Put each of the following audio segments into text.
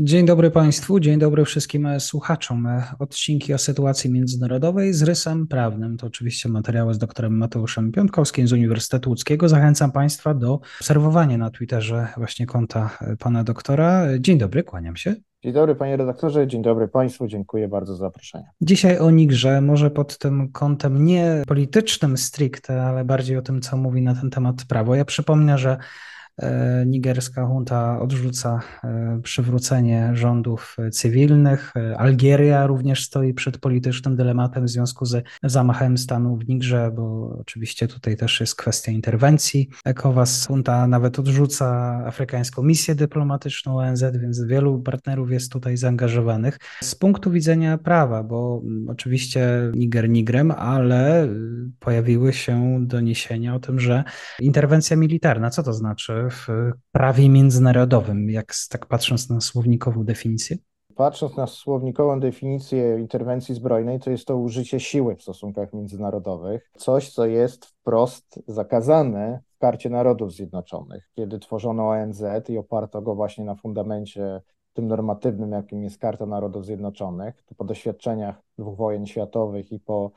Dzień dobry Państwu, dzień dobry wszystkim słuchaczom. Odcinki o sytuacji międzynarodowej z rysem prawnym. To oczywiście materiały z doktorem Mateuszem Piątkowskim z Uniwersytetu Łódzkiego. Zachęcam Państwa do obserwowania na Twitterze właśnie konta pana doktora. Dzień dobry, kłaniam się. Dzień dobry panie redaktorze, dzień dobry państwu, dziękuję bardzo za zaproszenie. Dzisiaj o Nigrze, może pod tym kątem nie politycznym stricte, ale bardziej o tym, co mówi na ten temat prawo. Ja przypomnę, że nigerska junta odrzuca e, przywrócenie rządów cywilnych. E, Algieria również stoi przed politycznym dylematem w związku z zamachem stanu w Nigrze, bo oczywiście tutaj też jest kwestia interwencji. ECOWAS junta nawet odrzuca afrykańską misję dyplomatyczną ONZ, więc wielu partnerów jest tutaj zaangażowanych. Z punktu widzenia prawa, bo mm, oczywiście Niger Nigrem, ale pojawiły się doniesienia o tym, że interwencja militarna, co to znaczy? W prawie międzynarodowym, jak tak patrząc na słownikową definicję? Patrząc na słownikową definicję interwencji zbrojnej, to jest to użycie siły w stosunkach międzynarodowych, coś, co jest wprost zakazane w Karcie Narodów Zjednoczonych. Kiedy tworzono ONZ i oparto go właśnie na fundamencie tym normatywnym, jakim jest Karta Narodów Zjednoczonych, to po doświadczeniach dwóch wojen światowych i po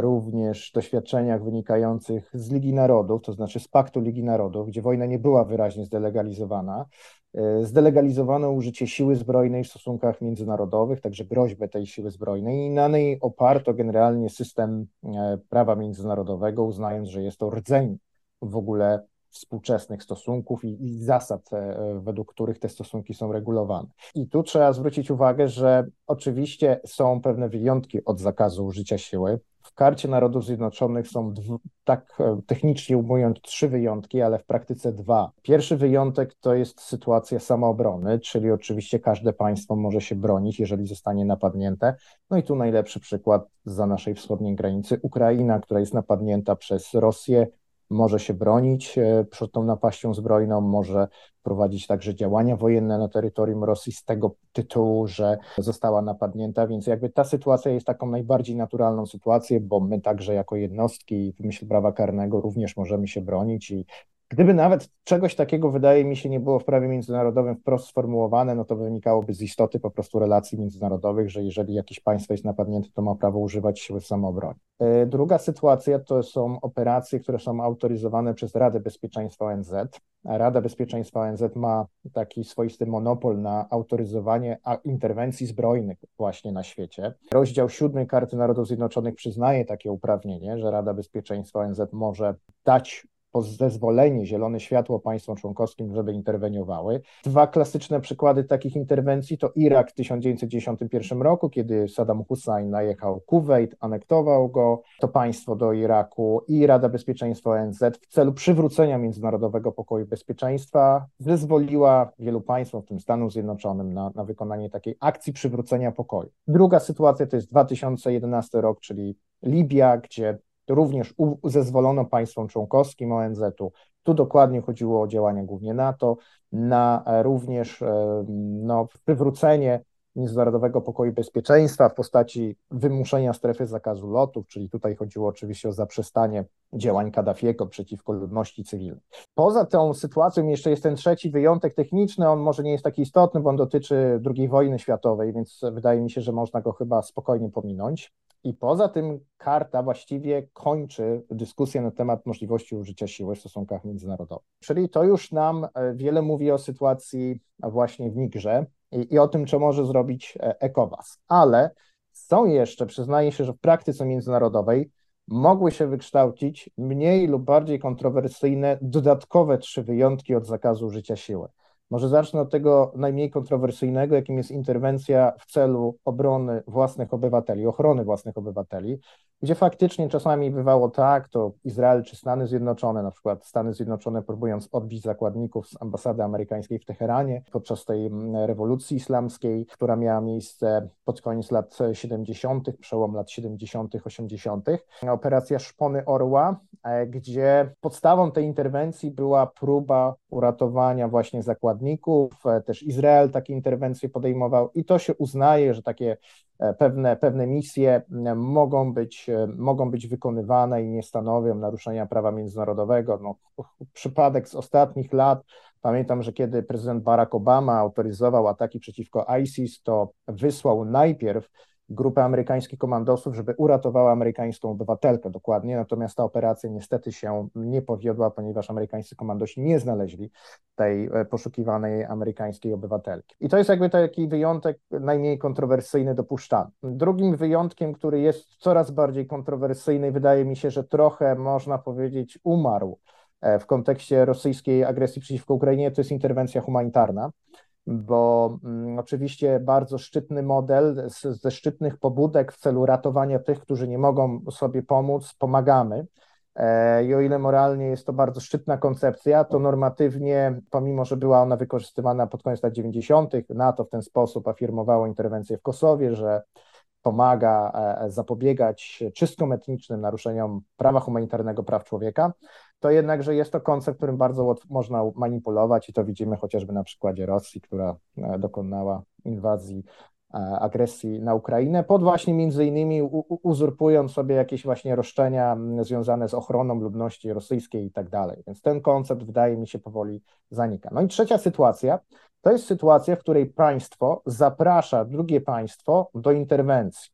również doświadczeniach wynikających z Ligi Narodów, to znaczy z Paktu Ligi Narodów, gdzie wojna nie była wyraźnie zdelegalizowana, e, zdelegalizowano użycie siły zbrojnej w stosunkach międzynarodowych, także groźbę tej siły zbrojnej. I na niej oparto generalnie system e, prawa międzynarodowego, uznając, że jest to rdzeń w ogóle współczesnych stosunków i, i, zasad, według których te stosunki są regulowane. I tu trzeba zwrócić uwagę, że oczywiście są pewne wyjątki od zakazu użycia siły. W Karcie Narodów Zjednoczonych są, tak e, technicznie ujmując, trzy wyjątki, ale w praktyce dwa. Pierwszy wyjątek to jest sytuacja samoobrony, czyli oczywiście każde państwo może się bronić, jeżeli zostanie napadnięte. No i tu najlepszy przykład za naszej wschodniej granicy Ukraina, która jest napadnięta przez Rosję może się bronić e, przed tą napaścią zbrojną, może prowadzić także działania wojenne na terytorium Rosji z tego tytułu, że została napadnięta, więc jakby ta sytuacja jest taką najbardziej naturalną sytuacją, bo my także jako jednostki w myśl prawa karnego również możemy się bronić i Gdyby nawet czegoś takiego, wydaje mi się, nie było w prawie międzynarodowym wprost sformułowane, no to wynikałoby z istoty po prostu relacji międzynarodowych, że jeżeli jakieś państwo jest napadnięte, to ma prawo używać siły w. E, druga sytuacja to są operacje, które są autoryzowane przez Radę Bezpieczeństwa ONZ. Rada Bezpieczeństwa ONZ ma taki swoisty monopol na autoryzowanie interwencji zbrojnych właśnie na świecie. Rozdział 7 Karty Narodów Zjednoczonych przyznaje takie uprawnienie, że Rada Bezpieczeństwa ONZ może dać zezwolenie, zielone światło państwom członkowskim, żeby interweniowały. Dwa klasyczne przykłady takich interwencji to Irak w 1991 roku, kiedy Saddam Hussein najechał Kuwait, anektował go, to państwo do Iraku i Rada Bezpieczeństwa ONZ w celu przywrócenia międzynarodowego pokoju i bezpieczeństwa zezwoliła wielu państwom, w tym Stanom Zjednoczonym, na, na wykonanie takiej akcji przywrócenia pokoju. Druga sytuacja to jest 2011 rok, czyli Libia, gdzie również zezwolono państwom członkowskim ONZ-u. Tu dokładnie chodziło o działania głównie NATO, na e, również e, no, przywrócenie międzynarodowego pokoju i bezpieczeństwa w postaci wymuszenia strefy zakazu lotów, czyli tutaj chodziło oczywiście o zaprzestanie działań Kaddafiego przeciwko ludności cywilnej. Poza tą sytuacją jeszcze jest ten trzeci wyjątek techniczny, on może nie jest taki istotny, bo on dotyczy II wojny światowej, więc wydaje mi się, że można go chyba spokojnie pominąć. I poza tym karta właściwie kończy dyskusję na temat możliwości użycia siły w stosunkach międzynarodowych. Czyli to już nam e, wiele mówi o sytuacji właśnie w Nigrze i, i o tym, co może zrobić e, ECOWAS. Ale są jeszcze, przyznaję się, że w praktyce międzynarodowej mogły się wykształcić mniej lub bardziej kontrowersyjne dodatkowe trzy wyjątki od zakazu użycia siły. Może zacznę od tego najmniej kontrowersyjnego, jakim jest interwencja w celu obrony własnych obywateli, ochrony własnych obywateli, gdzie faktycznie czasami bywało tak, to Izrael czy Stany Zjednoczone, na przykład Stany Zjednoczone próbując odbić zakładników z ambasady amerykańskiej w Teheranie podczas tej mm, rewolucji islamskiej, która miała miejsce pod koniec lat 70., przełom lat 70., 80., operacja Szpony Orła, gdzie podstawą tej interwencji była próba uratowania właśnie zakładników, e, też Izrael takie interwencje podejmował i to się uznaje, że takie e, pewne, pewne misje mogą być, mogą być wykonywane i nie stanowią naruszenia prawa międzynarodowego. No, przypadek z ostatnich lat, pamiętam, że kiedy prezydent Barack Obama autoryzował ataki przeciwko ISIS, to wysłał najpierw grupę amerykańskich komandosów, żeby uratowała amerykańską obywatelkę dokładnie, natomiast ta operacja niestety się nie powiodła, ponieważ amerykańscy komandosi nie znaleźli tej e, poszukiwanej amerykańskiej obywatelki. I to jest jakby taki wyjątek najmniej kontrowersyjny dopuszczany. Drugim wyjątkiem, który jest coraz bardziej kontrowersyjny, wydaje mi się, że trochę można powiedzieć umarł e, w kontekście rosyjskiej agresji przeciwko Ukrainie, to jest interwencja humanitarna bo mm, oczywiście bardzo szczytny model ze szczytnych pobudek w celu ratowania tych, którzy nie mogą sobie pomóc, pomagamy. E, I o ile moralnie jest to bardzo szczytna koncepcja, to normatywnie, pomimo że była ona wykorzystywana pod koniec lat 90., NATO w ten sposób afirmowało interwencję w Kosowie, że pomaga e, zapobiegać czystkom etnicznym naruszeniom prawa humanitarnego, praw człowieka, to jednakże jest to koncept, którym bardzo można manipulować i to widzimy chociażby na przykładzie Rosji, która e, dokonała inwazji agresji na Ukrainę, pod właśnie między innymi uzurpując sobie jakieś właśnie roszczenia związane z ochroną ludności rosyjskiej i tak dalej. Więc ten koncept wydaje mi się powoli zanika. No i trzecia sytuacja, to jest sytuacja, w której państwo zaprasza drugie państwo do interwencji.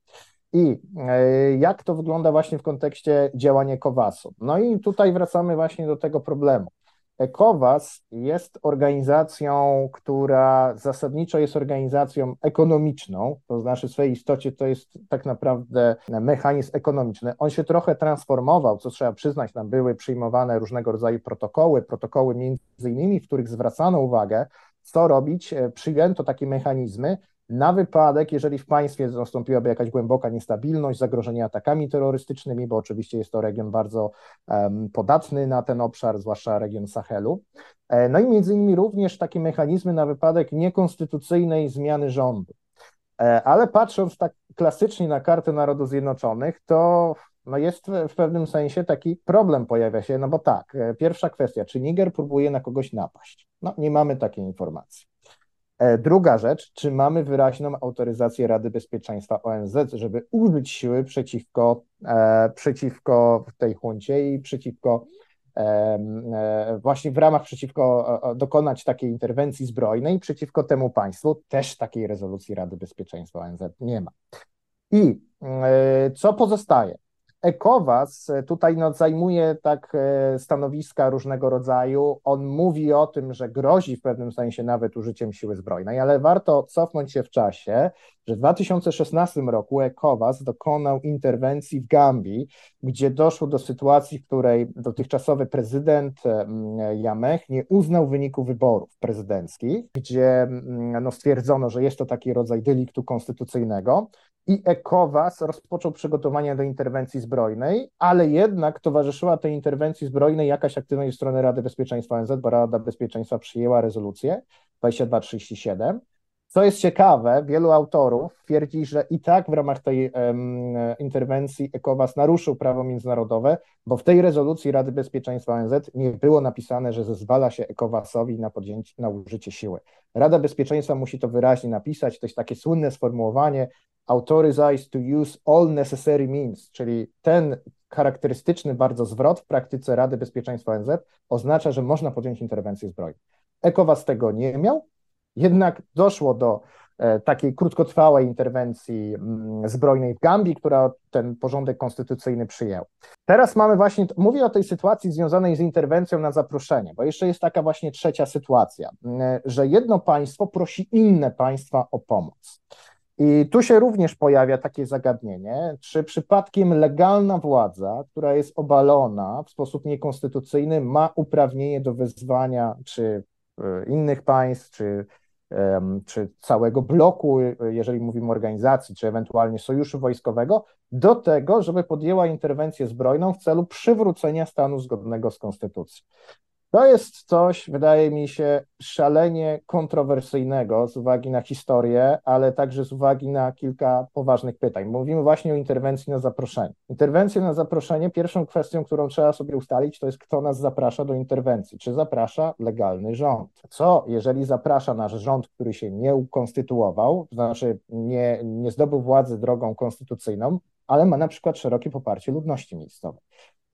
I e, jak to wygląda właśnie w kontekście działania ECOWAS-u? No i tutaj wracamy właśnie do tego problemu. ECOWAS jest organizacją, która zasadniczo jest organizacją ekonomiczną, to znaczy w swojej istocie to jest tak naprawdę mechanizm ekonomiczny. On się trochę transformował, co trzeba przyznać, tam były przyjmowane różnego rodzaju protokoły, protokoły między innymi, w których zwracano uwagę, co robić, e, przyjęto takie mechanizmy na wypadek, jeżeli w państwie nastąpiłaby jakaś głęboka niestabilność, zagrożenie atakami terrorystycznymi, bo oczywiście jest to region bardzo um, podatny na ten obszar, zwłaszcza region Sahelu. E, no i między innymi również takie mechanizmy na wypadek niekonstytucyjnej zmiany rządu. E, ale patrząc tak klasycznie na kartę Narodów Zjednoczonych, to no jest w pewnym sensie taki problem pojawia się, no bo tak, e, pierwsza kwestia, czy Niger próbuje na kogoś napaść? No nie mamy takiej informacji. E, druga rzecz, czy mamy wyraźną autoryzację Rady Bezpieczeństwa ONZ, żeby użyć siły przeciwko, e, przeciwko tej huncie i przeciwko e, właśnie w ramach przeciwko dokonać takiej interwencji zbrojnej przeciwko temu państwu, też takiej rezolucji Rady Bezpieczeństwa ONZ nie ma. I co pozostaje? ECOWAS e, tutaj no, zajmuje tak e, stanowiska różnego rodzaju. On mówi o tym, że grozi w pewnym sensie nawet użyciem siły zbrojnej, ale warto cofnąć się w czasie, że w 2016 roku ECOWAS dokonał interwencji w Gambii, gdzie doszło do sytuacji, w której dotychczasowy prezydent Jamech nie uznał wyniku wyborów prezydenckich, gdzie no, stwierdzono, że jest to taki rodzaj deliktu konstytucyjnego i ECOWAS rozpoczął przygotowania do interwencji zbrojnej, ale jednak towarzyszyła tej interwencji zbrojnej jakaś aktywność ze strony Rady Bezpieczeństwa ONZ, bo Rada Bezpieczeństwa przyjęła rezolucję 2237. Co jest ciekawe, wielu autorów twierdzi, że i tak w ramach tej um, interwencji ECOWAS naruszył prawo międzynarodowe, bo w tej rezolucji Rady Bezpieczeństwa ONZ nie było napisane, że zezwala się ECOWASowi na, na użycie siły. Rada Bezpieczeństwa musi to wyraźnie napisać, to jest takie słynne sformułowanie, authorized to use all necessary means, czyli ten charakterystyczny bardzo zwrot w praktyce Rady Bezpieczeństwa ONZ oznacza, że można podjąć interwencję zbrojną. ECOWAS tego nie miał, jednak doszło do e, takiej krótkotrwałej interwencji mm, zbrojnej w Gambii, która ten porządek konstytucyjny przyjęła. Teraz mamy właśnie, mówię o tej sytuacji związanej z interwencją na zaproszenie, bo jeszcze jest taka właśnie trzecia sytuacja, mm, że jedno państwo prosi inne państwa o pomoc. I tu się również pojawia takie zagadnienie, czy przypadkiem legalna władza, która jest obalona w sposób niekonstytucyjny, ma uprawnienie do wezwania czy innych państw, czy, czy całego bloku, jeżeli mówimy o organizacji, czy ewentualnie sojuszu wojskowego, do tego, żeby podjęła interwencję zbrojną w celu przywrócenia stanu zgodnego z konstytucją. To jest coś, wydaje mi się, szalenie kontrowersyjnego z uwagi na historię, ale także z uwagi na kilka poważnych pytań. Mówimy właśnie o interwencji na zaproszenie. Interwencja na zaproszenie, pierwszą kwestią, którą trzeba sobie ustalić, to jest kto nas zaprasza do interwencji. Czy zaprasza legalny rząd? Co, jeżeli zaprasza nasz rząd, który się nie ukonstytuował, to znaczy nie, nie zdobył władzy drogą konstytucyjną, ale ma na przykład szerokie poparcie ludności miejscowej.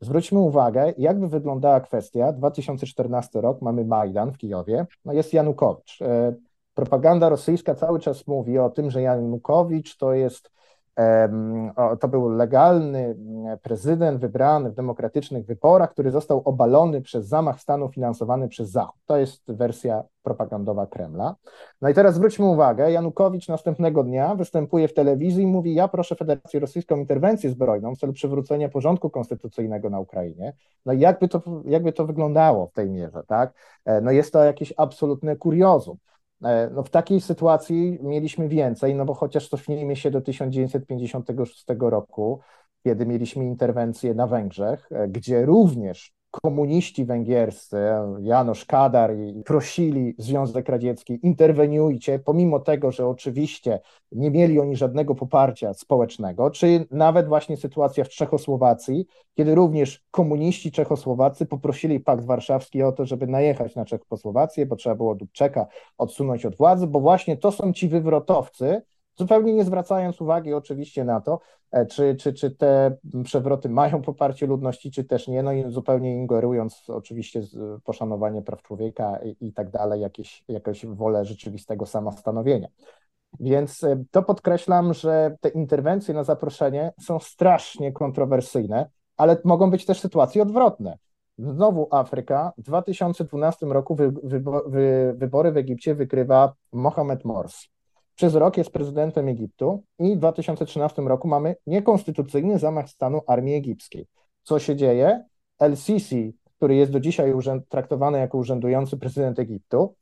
Zwróćmy uwagę, jakby wyglądała kwestia. 2014 rok, mamy Majdan w Kijowie, no jest Janukowicz. E, propaganda rosyjska cały czas mówi o tym, że Janukowicz to jest to był legalny mm, prezydent wybrany w demokratycznych wyborach, który został obalony przez zamach stanu finansowany przez Zachód. To jest wersja propagandowa Kremla. No i teraz zwróćmy uwagę, Janukowicz następnego dnia występuje w telewizji i mówi: Ja proszę Federację Rosyjską interwencję zbrojną w celu przywrócenia porządku konstytucyjnego na Ukrainie. No i jakby to, jakby to wyglądało w tej mierze, tak? E, no jest to jakieś absolutne kuriozum. E, no w takiej sytuacji mieliśmy więcej, no bo chociaż cofnijmy się do 1956 roku, kiedy mieliśmy interwencję na Węgrzech, e, gdzie również komuniści węgierscy, Janusz Kadar, prosili Związek Radziecki, interweniujcie, pomimo tego, że oczywiście nie mieli oni żadnego poparcia społecznego, czy nawet właśnie sytuacja w Czechosłowacji, kiedy również komuniści czechosłowacy poprosili Pakt Warszawski o to, żeby najechać na Czechosłowację, bo trzeba było Dubczeka odsunąć od władzy, bo właśnie to są ci wywrotowcy, zupełnie nie zwracając uwagi oczywiście na to, e, czy, czy, czy te przewroty mają poparcie ludności, czy też nie, no i zupełnie ingerując oczywiście poszanowanie praw człowieka i, i tak dalej, jakieś, jakąś wolę rzeczywistego samostanowienia. Więc e, to podkreślam, że te interwencje na zaproszenie są strasznie kontrowersyjne, ale mogą być też sytuacje odwrotne. Znowu Afryka. W 2012 roku wy, wy, wy, wybory w Egipcie wykrywa Mohamed Morsi przez rok jest prezydentem Egiptu i w 2013 roku mamy niekonstytucyjny zamach stanu armii egipskiej. Co się dzieje? El-Sisi, który jest do dzisiaj traktowany jako urzędujący prezydent Egiptu,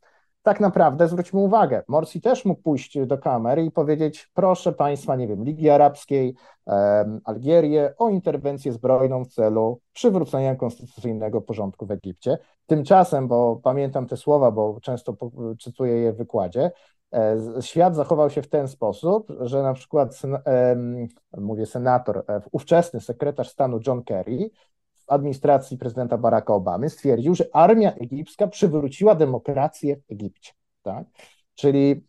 tak naprawdę zwróćmy uwagę, Morsi też mógł pójść do kamery i powiedzieć, proszę państwa, nie wiem, Ligi Arabskiej, Algierię o interwencję zbrojną w celu przywrócenia konstytucyjnego porządku w Egipcie. Tymczasem, bo pamiętam te słowa, bo często cytuję je w wykładzie, świat zachował się w ten sposób, że na przykład, mówię senator, e, ówczesny sekretarz stanu John Kerry w administracji prezydenta Baracka Obamy stwierdził, że armia egipska przywróciła demokrację w Egipcie. Tak? Czyli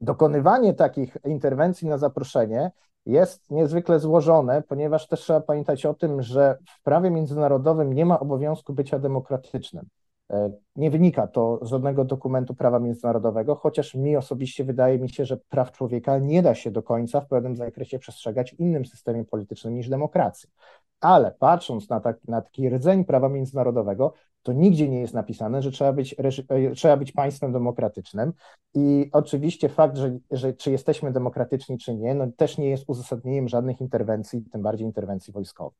dokonywanie takich interwencji na zaproszenie jest niezwykle złożone, ponieważ też trzeba pamiętać o tym, że w prawie międzynarodowym nie ma obowiązku bycia demokratycznym. E, nie wynika to z żadnego dokumentu prawa międzynarodowego, chociaż mi osobiście wydaje mi się, że praw człowieka nie da się do końca w pewnym zakresie przestrzegać w innym systemie politycznym niż demokracji. Ale patrząc na, tak, na taki rdzeń prawa międzynarodowego, to nigdzie nie jest napisane, że trzeba być, e, trzeba być państwem demokratycznym. I oczywiście fakt, że, że czy jesteśmy demokratyczni, czy nie, no też nie jest uzasadnieniem żadnych interwencji, tym bardziej interwencji wojskowych.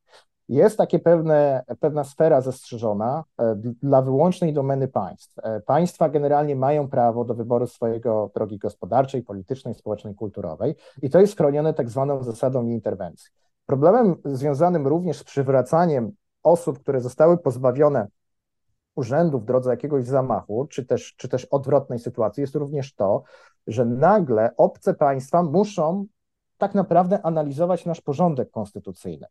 Jest takie pewne, pewna sfera zastrzeżona e, dla wyłącznej domeny państw. E, państwa generalnie mają prawo do wyboru swojego drogi gospodarczej, politycznej, społecznej, kulturowej i to jest chronione tak zwaną zasadą nieinterwencji. Problemem związanym również z przywracaniem osób, które zostały pozbawione urzędu w drodze jakiegoś zamachu, czy też, czy też odwrotnej sytuacji, jest również to, że nagle obce państwa muszą tak naprawdę analizować nasz porządek konstytucyjny.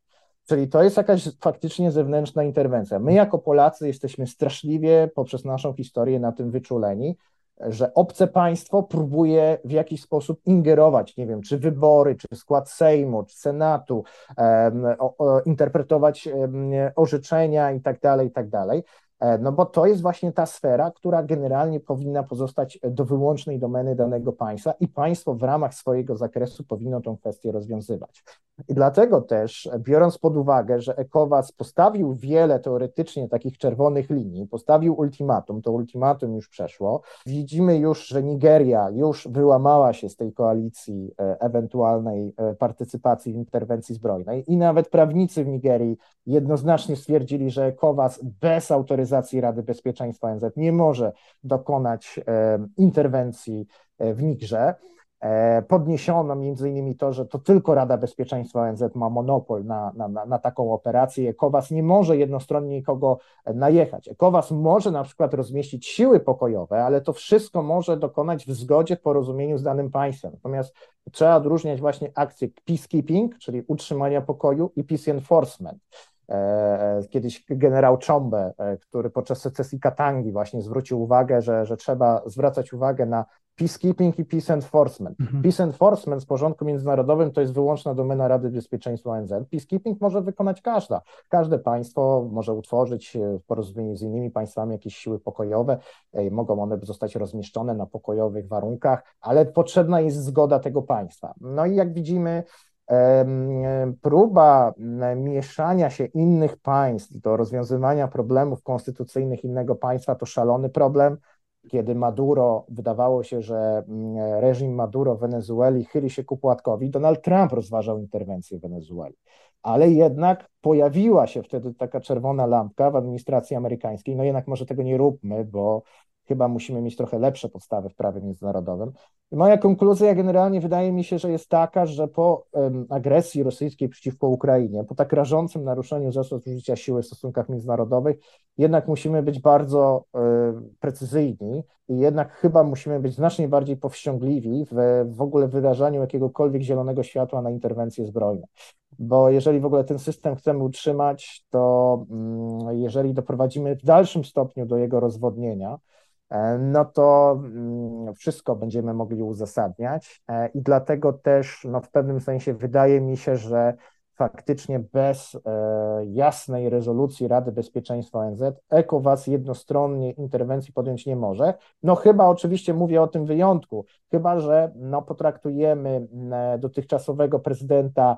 Czyli to jest jakaś faktycznie zewnętrzna interwencja. My jako Polacy jesteśmy straszliwie poprzez naszą historię na tym wyczuleni, że obce państwo próbuje w jakiś sposób ingerować, nie wiem, czy wybory, czy skład Sejmu, czy Senatu, um, o, o, interpretować um, orzeczenia i tak dalej, i tak dalej. E, no bo to jest właśnie ta sfera, która generalnie powinna pozostać do wyłącznej domeny danego państwa i państwo w ramach swojego zakresu powinno tą kwestię rozwiązywać. I dlatego też, biorąc pod uwagę, że ECOWAS postawił wiele teoretycznie takich czerwonych linii, postawił ultimatum, to ultimatum już przeszło, widzimy już, że Nigeria już wyłamała się z tej koalicji e, ewentualnej e, partycypacji w interwencji zbrojnej i nawet prawnicy w Nigerii jednoznacznie stwierdzili, że ECOWAS bez autoryzacji autoryzacji Rady Bezpieczeństwa ONZ, nie może dokonać interwencji w Nigrze. E, podniesiono między innymi to, że to tylko Rada Bezpieczeństwa ONZ ma monopol na, na, na taką operację. ECOWAS nie może jednostronnie nikogo najechać. ECOWAS może na przykład rozmieścić siły pokojowe, ale to wszystko może dokonać w zgodzie, w porozumieniu z danym państwem. Natomiast trzeba odróżniać właśnie akcję peacekeeping, czyli utrzymania pokoju i peace enforcement. E, kiedyś generał Chombe, e, który podczas secesji Katangi właśnie zwrócił uwagę, że, że trzeba zwracać uwagę na peacekeeping i peace enforcement. Mhm. Peace enforcement z porządku międzynarodowym to jest wyłączna domena Rady Bezpieczeństwa ONZ. Peacekeeping może wykonać każda. Każde państwo może utworzyć w porozumieniu z innymi państwami jakieś siły pokojowe. Mogą one zostać rozmieszczone na pokojowych warunkach, ale potrzebna jest zgoda tego państwa. No i jak widzimy, próba mieszania się innych państw do rozwiązywania problemów konstytucyjnych innego państwa to szalony problem kiedy Maduro, wydawało się, że reżim Maduro w Wenezueli chyli się ku płatkowi, Donald Trump rozważał interwencję w Wenezueli. Ale jednak pojawiła się wtedy taka czerwona lampka w administracji amerykańskiej, no jednak może tego nie róbmy, bo chyba musimy mieć trochę lepsze podstawy w prawie międzynarodowym. I moja konkluzja generalnie wydaje mi się, że jest taka, że po um, agresji rosyjskiej przeciwko Ukrainie, po tak rażącym naruszeniu zasad użycia siły w stosunkach międzynarodowych, jednak musimy być bardzo um, precyzyjni i jednak chyba musimy być znacznie bardziej powściągliwi w, w ogóle wyrażaniu jakiegokolwiek zielonego światła na interwencje zbrojne bo jeżeli w ogóle ten system chcemy utrzymać, to mm, jeżeli doprowadzimy w dalszym stopniu do jego rozwodnienia, no to mm, wszystko będziemy mogli uzasadniać e, i dlatego też no w pewnym sensie wydaje mi się, że faktycznie bez e, jasnej rezolucji Rady Bezpieczeństwa ONZ ECOWAS jednostronnie interwencji podjąć nie może. No chyba oczywiście mówię o tym wyjątku, chyba że no, potraktujemy dotychczasowego prezydenta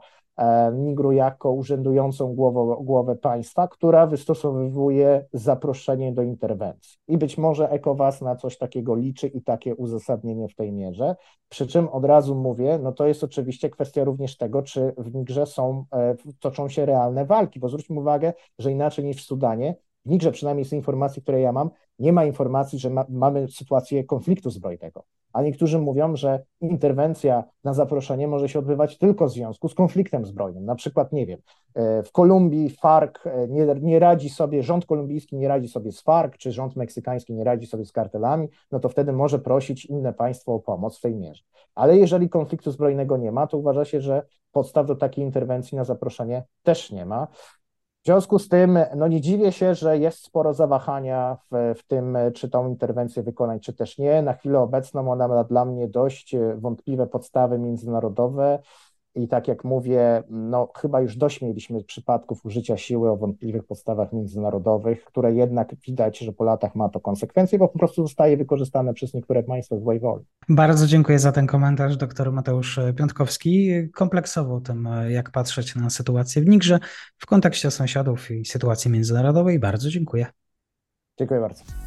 Nigru jako urzędującą głowę państwa, która wystosowuje zaproszenie do interwencji. I być może ECOWAS na coś takiego liczy i takie uzasadnienie w tej mierze. Przy czym od razu mówię, no to jest oczywiście kwestia również tego, czy w Nigrze są, e, toczą się realne walki, bo zwróćmy uwagę, że inaczej niż w Sudanie, w Nigrze przynajmniej z informacji, które ja mam, nie ma informacji, że ma, mamy sytuację konfliktu zbrojnego. A niektórzy mówią, że interwencja na zaproszenie może się odbywać tylko w związku z konfliktem zbrojnym. Na przykład, nie wiem, e, w Kolumbii FARC e, nie, nie radzi sobie, rząd kolumbijski nie radzi sobie z FARC, czy rząd meksykański nie radzi sobie z kartelami, no to wtedy może prosić inne państwo o pomoc w tej mierze. Ale jeżeli konfliktu zbrojnego nie ma, to uważa się, że podstaw do takiej interwencji na zaproszenie też nie ma. W związku z tym, no nie dziwię się, że jest sporo zawahania w, w tym, czy tą interwencję wykonać, czy też nie. Na chwilę obecną ona ma dla mnie dość wątpliwe podstawy międzynarodowe. I tak jak mówię, no chyba już dość mieliśmy przypadków użycia siły o wątpliwych podstawach międzynarodowych, które jednak widać, że po latach ma to konsekwencje, bo po prostu zostaje wykorzystane przez niektóre państwa z złej woli. Bardzo dziękuję za ten komentarz, doktor Mateusz Piątkowski. Kompleksowo o tym, jak patrzeć na sytuację w Nigrze w kontekście sąsiadów i sytuacji międzynarodowej. Bardzo dziękuję. Dziękuję bardzo.